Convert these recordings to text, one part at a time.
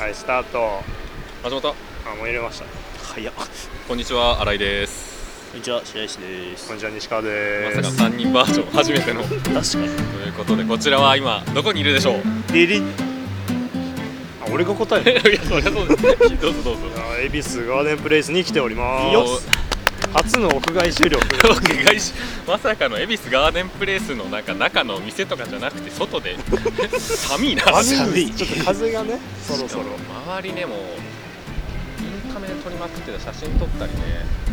はいスタート。橋本。あもう入れました。早っ。こんにちは新井です。こんにちは白石です。こんにちは西川まです。さか3人バージョン初めての。と 確かに。いうことでこちらは今どこにいるでしょう？リリあ俺が答え いるやそりゃそうです。どうぞどうぞ。あ恵比寿ガーデンプレイスに来ております。よっ初の屋外収録屋外しまさかの恵比寿ガーデンプレイスのなんか中の店とかじゃなくて外で。寒いな。寒い。ちょっと風がねそろそろ。周りねもうインカメで撮りまくってた写真撮ったりね。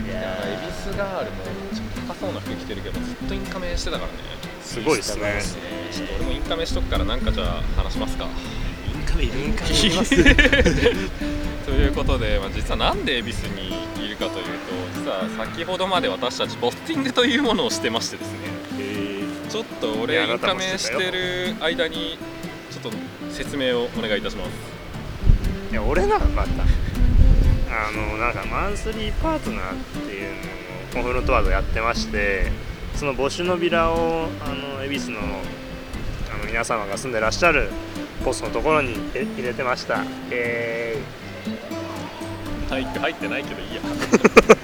恵比寿ガールもちょっと高そうな服着てるけどずっとインカメしてたからね。すごいですね。ちょっと俺もインカメしとくからなんかじゃあ話しますか。インカメいるインカメいます ということで、まあ、実はなんで恵比寿にいるかというと実は先ほどまで私たちポスティングというものをしてましてですね。ちょっと俺インカメもしてる間にちょっと説明をお願いいたします。いや俺なまたあのなんかマンスリーパートナーっていうのをコンフロントワードやってましてその募集のビラをあの恵比寿のあの皆様が住んでらっしゃるポストのところにえ入れてました。え入って入ってないけどいいや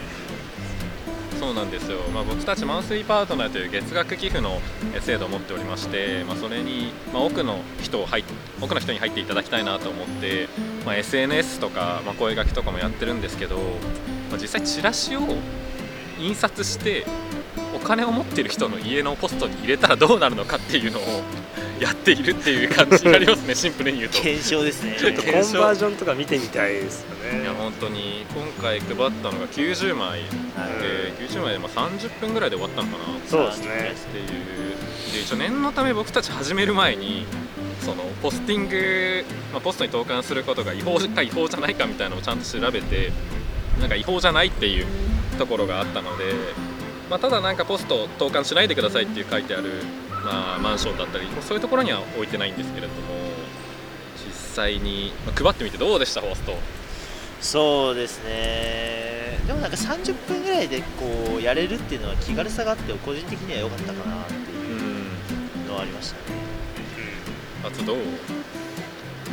そうなんですよ、まあ、僕たちマンスリーパートナーという月額寄付の制度を持っておりまして、まあ、それに、まあ、多くの人を入多くの人に入っていただきたいなと思って、まあ、SNS とか、まあ、声がけとかもやってるんですけど、まあ、実際チラシを印刷してお金を持ってる人の家のポストに入れたらどうなるのかっていうのをやっているっていう感じになりますね シンプルに言うと。検証ですね。ちょっとー、コンバージョンとか見てみたいですよね。いや本当に今回配ったのが90枚。はい。で90枚でまあ30分ぐらいで終わったのかな。っそうですね。ていう。で一応念のため僕たち始める前にそのポスティング、まあ、ポストに投函することが違法か 違法じゃないかみたいなのをちゃんと調べてなんか違法じゃないっていうところがあったので、まあ、ただなんかポスト投函しないでくださいっていう書いてある、まあ、マンションだったりそういうところには置いてないんですけれども実際に、まあ配ってみてどうでしたホスト。そうですね。でもなんか30分ぐらいでこうやれるっていうのは気軽さがあって個人的には良かったかなっていうのはありましたね。あとどう？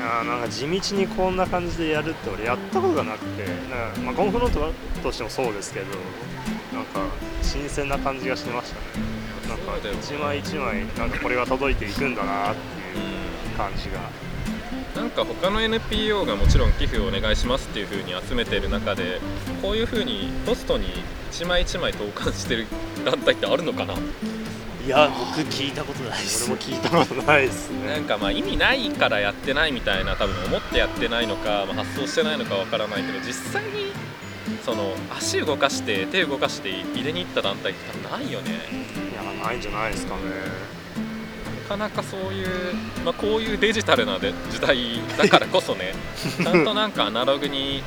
あなんか地道にこんな感じでやるって俺やったことがなくてなんか、まあ、コンフロントとしてもそうですけどなんか新鮮な感じがしてましたね。なんか一枚一枚なんかこれが届いていくんだなっていう感じが。なんか他の NPO がもちろん寄付をお願いしますっていう風に集めてる中でこういう風にポストに一枚一枚投函してる団体ってあるのかな？や僕聞いたことないです。俺も聞いたことないですね。なんかまあ意味ないからやってないみたいな多分思ってやってないのか、まあ、発想してないのかわからないけど実際にその足動かして手動かして入れに行った団体って多分ないよね。いやないんじゃないですかね。なかなかそういう、まあ、こういうデジタルなで時代だからこそね ちゃんとなんかアナログに、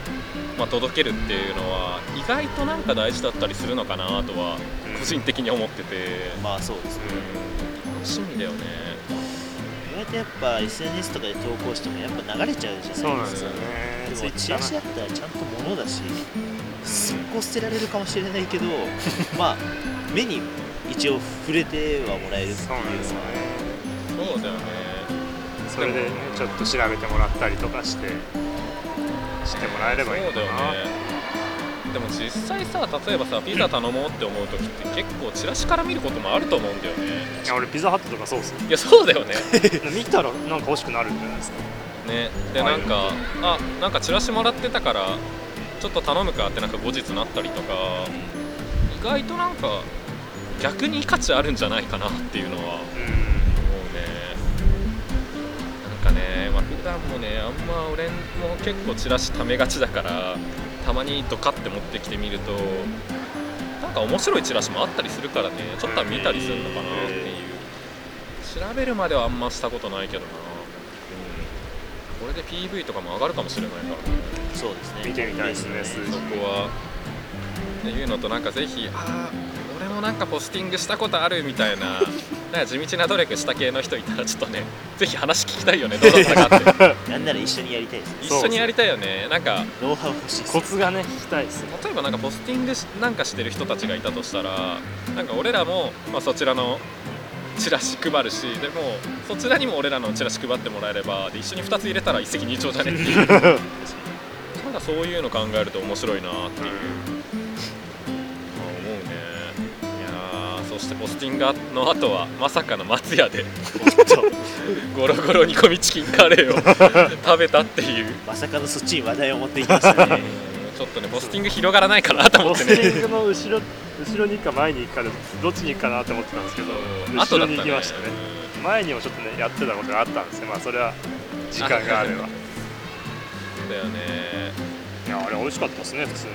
まあ、届けるっていうのは意外となんか大事だったりするのかなとは個人的に思ってて、まあそうですね。うん、楽しみだよね。意外とやっぱ SNS とかで投稿してもやっぱ流れちゃうじゃないですか。なんですよね。でもチラシだったらちゃんと物だし速攻捨てられるかもしれないけどまあ目に一応触れてはもらえるっていう。そうなんですよのはねそうだよね。それでねちょっと調べてもらったりとかして知ってもらえればいいのかな。そうだよね。でも実際さ例えばさピザ頼もうって思う時って結構チラシから見ることもあると思うんだよね。いや俺ピザハットとかそうっすよ。いやそうだよね。見たらなんか欲しくなるんじゃないですか。ね。でなんかあなんかチラシもらってたからちょっと頼むかってなんか後日なったりとか。意外となんか逆に価値あるんじゃないかなっていうのは思うんかね、まあ、普段もねあんま俺も結構チラシ貯めがちだからたまにドカって持ってきてみるとなんか面白いチラシもあったりするからねちょっとは見たりするのかなっていう。調べるまではあんましたことないけどな、うん、これで PV とかも上がるかもしれないからね。そうですね。見てみたいですねそこは。っていうのとなんかぜひああ俺もなんかポスティングしたことあるみたいななんか地道な努力した系の人いたらちょっとねぜひ話聞きたいよねどうだったかって。なんなら一緒にやりたいです。ね一緒にやりたいよね。なんかノウハウ欲しいです。コツがね聞きたいですね。例えばなんかポスティングしなんかしてる人たちがいたとしたらなんか俺らも、まあ、そちらのチラシ配るしでもそちらにも俺らのチラシ配ってもらえればで一緒に2つ入れたら一石二鳥じゃねっていう。なんかそういうの考えると面白いなっていうそしてポスティングの後はまさかの松屋でゴロゴロ煮込みチキンカレーを 食べたっていう。まさかのそっちに話題を持っていきましたね。ちょっとねポスティング広がらないかなと思ポってね。スティングの後ろ後ろに行くか前に行くかでどっちに行くかなって思ってたんですけど後ろに行きましたね。前にもちょっとねやってたことがあったんです。よまあそれは時間があれば。だよね。いやあれ美味しかったですね普通に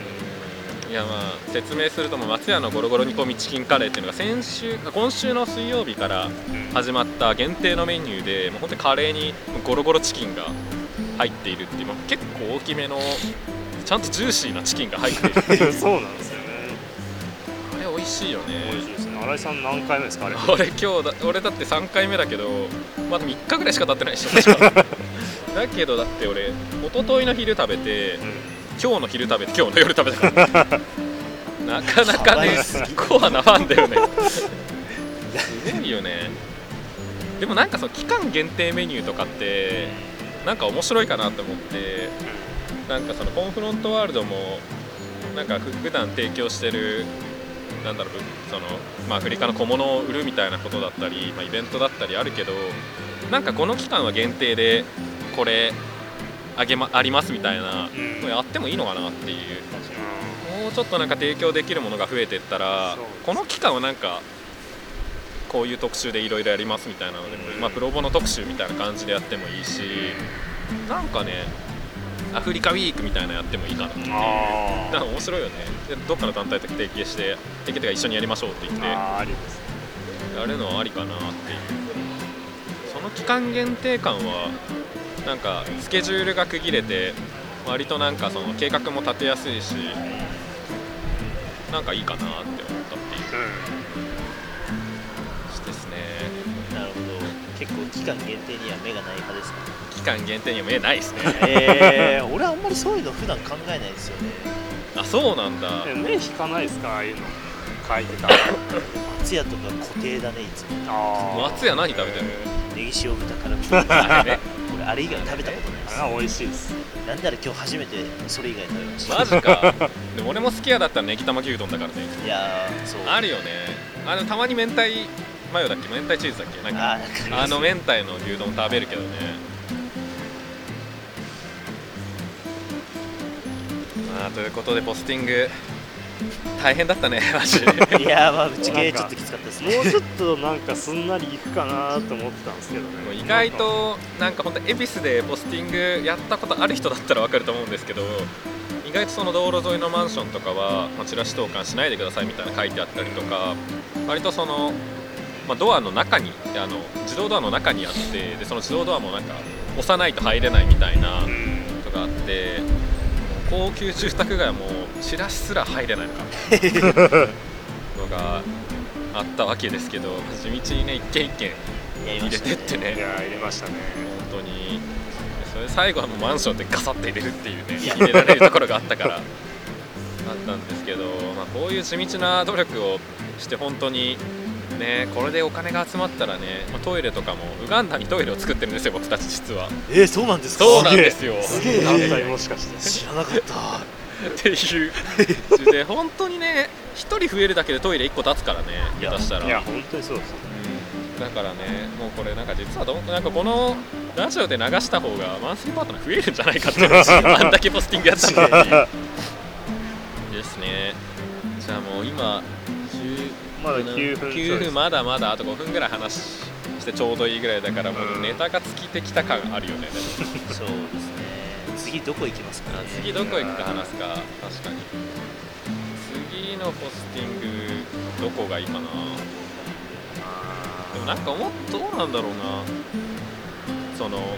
いやまあ説明するともう松屋のゴロゴロ煮込みチキンカレーっていうのが先週今週の水曜日から始まった限定のメニューでもう本当にカレーにゴロゴロチキンが入っているっていう、まあ、結構大きめのちゃんとジューシーなチキンが入っている。そうなんですよね。あれ美味しいよね。美味しいですね新井さん何回目ですかあれ俺今日だ俺だって3回目だけどまだ3日ぐらいしか経ってないでしょ。だけどだって俺一昨日の昼食べてう今日の昼食べて今日の夜食べ。たからなかなかねコアなファンだよね。すごいよね。でもなんかその期間限定メニューとかってなんか面白いかなと思ってなんかそのコンフロントワールドもなんか普段提供してるなんだろうその、まあ、アフリカの小物を売るみたいなことだったり、まあ、イベントだったりあるけどなんかこの期間は限定でこれあげ、ま、ありますみたいなうん。のやってもいいのかなっていう。もうちょっとなんか提供できるものが増えていったらこの期間はなんかこういう特集でいろいろやりますみたいなので、うん。まあ、プロボの特集みたいな感じでやってもいいしなんかねアフリカウィークみたいなのやってもいいかなっていう。あなんか面白いよね。でどっかの団体と提携して提携とか一緒にやりましょうって言ってあーありですやるのはありかなっていう。その期間限定感はなんかスケジュールが区切れて割となんかその計画も立てやすいしなんかいいかなって思ったっていう。うですねなるほど。結構期間限定には目がない派ですか？期間限定には見えないですね。えー、俺はあんまりそういうの普段考えないですよね。あそうなんだ。ん目引かないですか？ああいうの書いてたら。松屋とか固定だねいつも。松屋何食べてんのネギ塩豚から。み あれね。俺あれ以外食べたことないです。あ美味しいです。なんなら今日初めてそれ以外食べました。マジか。でも俺も好きやだったらネギ玉牛丼だからね いやーそう。あるよね。あのたまに明太マヨだっけ？明太チーズだっけ？なんかあの明太の牛丼食べるけどね。まあということでポスティング大変だったねマジで。いやーまあぶっちゃけちょっときつかったですね。もうちょっとなんかすんなりいくかなと思ってたんですけどね。意外となんか本当恵比寿でポスティングやったことある人だったら分かると思うんですけど意外とその道路沿いのマンションとかは、まあ、チラシ投函しないでくださいみたいな書いてあったりとか割とその、まあ、ドアの中にあの自動ドアの中にあってでその自動ドアもなんか押さないと入れないみたいなとがあって高級住宅街はもうチラシすら入れないのかのがあったわけですけど地道にね一軒一軒入れてたってね。いや入れましたね。本当に。それ最後はもうマンションでガサッて入れるっていうね入れられるところがあったからあったんですけど、まあ、こういう地道な努力をして本当にね。これでお金が集まったらね、まあトイレとかもウガンダにトイレを作ってるんですよ僕たち実は。えー、そうなんですか？そうなんですよ。すげえ。団体もしかして知らなかった。っていう。で本当にね1人増えるだけでトイレ1個立つからねいや下手したら。いや本当にそうですうん。だからねもうこれなんか実はどなんかこのラジオで流した方がマンスリーパートナー増えるんじゃないかっていう あんだけポスティングやったのに ですね。じゃあもう今10まだ9分ちょい9分まだまだあと5分ぐらい話してちょうどいいぐらいだからもうネタが尽きてきた感あるよね。で もそうですね。次どこ行きますかね。あ次どこ行くか話すか。確かに。次のポスティングどこがいいかな。でもなんか思っどうなんだろうな。その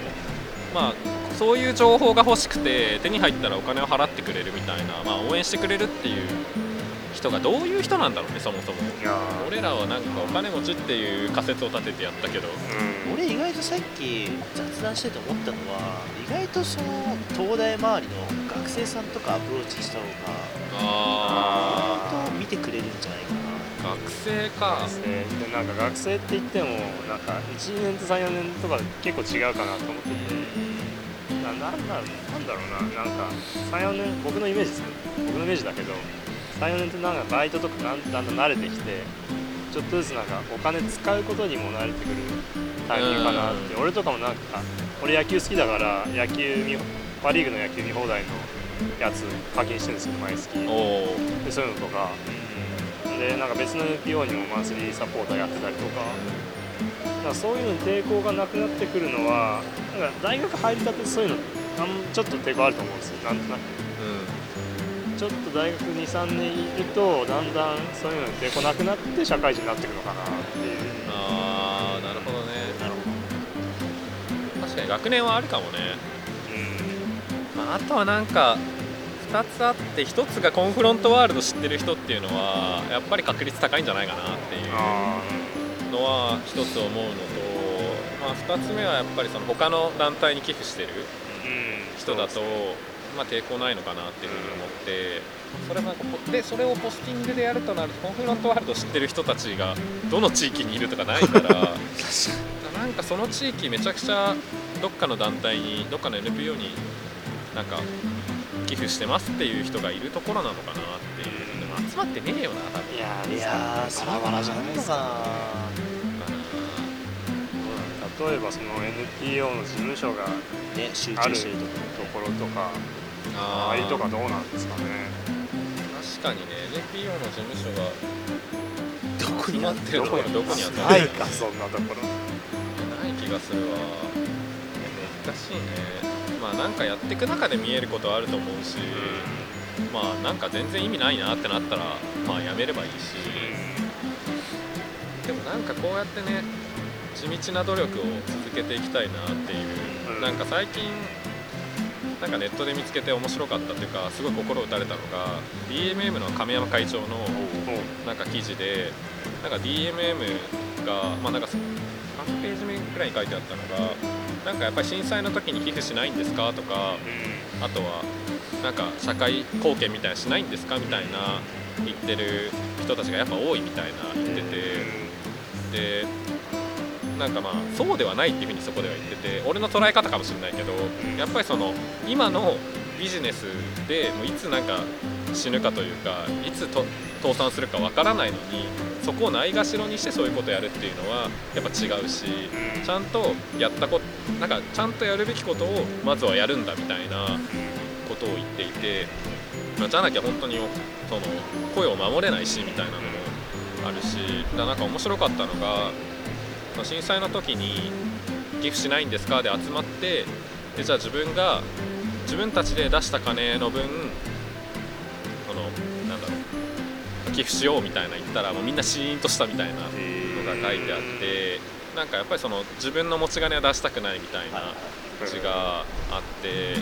まあそういう情報が欲しくて手に入ったらお金を払ってくれるみたいな、まあ、応援してくれるっていう人がどういう人なんだろうねそもそも。俺らはなんかお金持ちっていう仮説を立ててやったけど。うん。俺意外とさっき雑談してて思ったのは意外とその東大周りの学生さんとかアプローチした方があ意外と見てくれるんじゃないかな。学生か。学生でなんか学生って言ってもなんか1年と34年とか結構違うかなと思ってて。ななんだなんだろうな。なんか34年僕のイメージです僕のイメージだけど34年ってなんかバイトとかだんだん慣れてきてちょっとずつなんかお金使うことにも慣れてくるタイミングかなって。俺とかもなんか俺野球好きだから野球見パ・リーグの野球見放題のやつ課金してるんですけど毎月。でそういうのとか。でなんか別の NPO にもマンスリーサポーターやってたりとか。だそういうのに抵抗がなくなってくるのはなんか大学入りたてそういうのちょっと抵抗あると思うんですよ。なんとなく。うんちょっと大学23年いるとだんだんそういうのに抵抗なくなって社会人になっていくのかなっていう。ああなるほどね。なるほ確かに学年はあるかもね、うん。まあ、あとはなんか2つあって1つがコンフロントワールド知ってる人っていうのはやっぱり確率高いんじゃないかなっていうあのは一つ思うのと、まあ、2つ目はやっぱりその他の団体に寄付してる人だと、そうですねまあ、抵抗ないのかなっていうふうに思って、それはなんかポでそれをポスティングでやるとなるとコンフロントワールド知ってる人たちがどの地域にいるとかないからなんかその地域めちゃくちゃどっかの団体にどっかの NPO になんか寄付してますっていう人がいるところなのかなっていうでも集まってねえよな多分。いやいやーそれはバラバラじゃないですか。のか例えばその NPO の事務所がなね集あると中してるとこころとかあー周りとかどうなんですかね。確かにね NPO の事務所がどこにあっ集まってるところどこに集まってるないか。そんなところ。ない気がするわ。難しいね。まあなんかやっていく中で見えることはあると思うし、まあなんか全然意味ないなってなったらまあやめればいいし。でもなんかこうやってね地道な努力を続けていきたいなっていう、うん。なんか最近なんかネットで見つけて面白かったっていうかすごい心打たれたのが DMM の亀山会長のなんか記事でなんか DMM がまあなんか3ページ目くらいに書いてあったのがなんかやっぱり震災の時に寄付しないんですかとかあとはなんか社会貢献みたいなしないんですかみたいな言ってる人たちがやっぱ多いみたいな言っててでなんかまあそうではないっていうふうにそこでは言ってて俺の捉え方かもしれないけどやっぱりその今のビジネスでもういつなんか死ぬかというかいつと倒産するかわからないのにそこをないがしろにしてそういうことやるっていうのはやっぱ違うしちゃんとやったことなんかちゃんとやるべきことをまずはやるんだみたいなことを言っていて、まあじゃなきゃ本当にその声を守れないしみたいなのもあるしだかなんか面白かったのがまあ震災の時に寄付しないんですか？で集まってでじゃあ自分が自分たちで出した金の分そのなんだろう寄付しようみたいな言ったらもうみんなシーンとしたみたいなのが書いてあってなんかやっぱりその自分の持ち金は出したくないみたいな感じがあって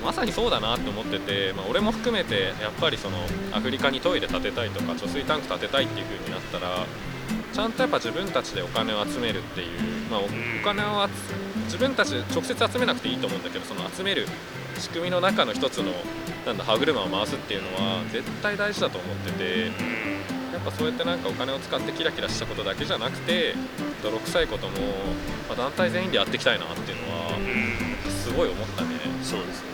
まさにそうだなって思ってて、まあ、俺も含めてやっぱりそのアフリカにトイレ建てたいとか貯水タンク建てたいっていう風になったらちゃんとやっぱ自分たちでお金を集めるっていう、まあ、おお金を集自分たちで直接集めなくていいと思うんだけどその集める仕組みの中の一つのなんだ歯車を回すっていうのは絶対大事だと思っててやっぱそうやってなんかお金を使ってキラキラしたことだけじゃなくて泥臭いことも、まあ、団体全員でやっていきたいなっていうのはすごい思ったね。そうですね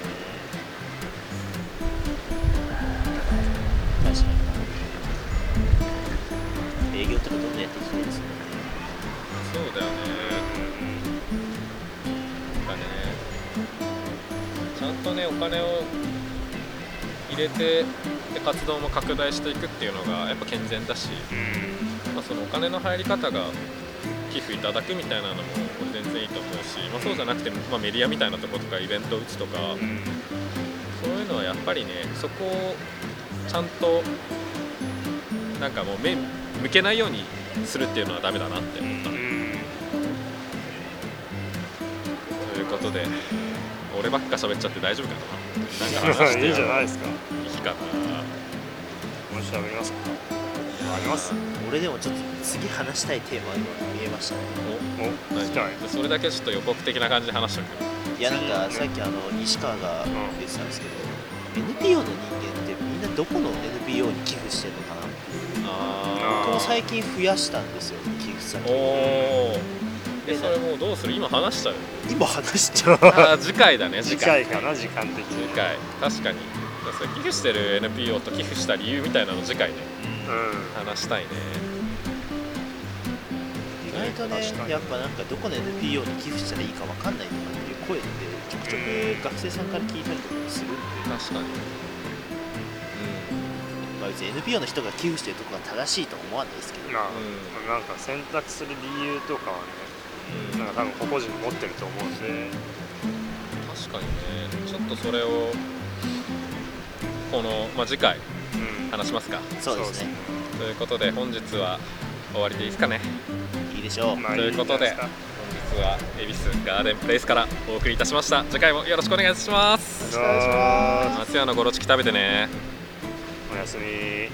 に営業とかどんどんやっていきたいですねそうだよね。なんかね、ちゃんとね、お金を入れてで活動も拡大していくっていうのがやっぱ健全だし、まあ、そのお金の入り方が寄付いただくみたいなのも俺全然いいと思うし、まあ、そうじゃなくても、まあ、メディアみたいなとことかイベントを打つとか、そういうのはやっぱりねそこをちゃんとなんかもう目向けないようにするっていうのはダメだなって思った。ということで俺ばっか喋っちゃって大丈夫かな。なんか話していいんじゃないですか。いいかなもしゃべりますか。あります？俺でもちょっと次話したいテーマが見えましたね。お聞きたい。何それだけちょっと予告的な感じで話しておくいやなんかさっきあの西川が言ってたんですけど、NPO の人間ってみんなどこの NPO に寄付してるのかなっていうあ僕も最近増やしたんですよ寄付先おおえそれもうどうする？今話したよ今話しちゃう次回だね次 次回回かな時間的次に回。確かに。寄付してる NPO と寄付した理由みたいなの次回ね。うん。話したいね。意外とねやっぱなんかどこの NPO に寄付したらいいかわかんないとかっていう声ってちょくちょく学生さんから聞いたりとかもするんで、確かに。まあ、別に NPO の人が寄付してるとこが正しいとは思わないですけど、まあ、うなんか選択する理由とかはねなんか多分個々人持ってると思うんで確かにね。ちょっとそれをこの、まあ、次回うん。話しますか。そうですね。ということで本日は終わりでいいですかね。いいでしょう、まあということで本日は恵比寿ガーデンプレイスからお送りいたしました。次回もよろしくお願いします。よろしくお願いします。松屋のゴロチキ食べてね休み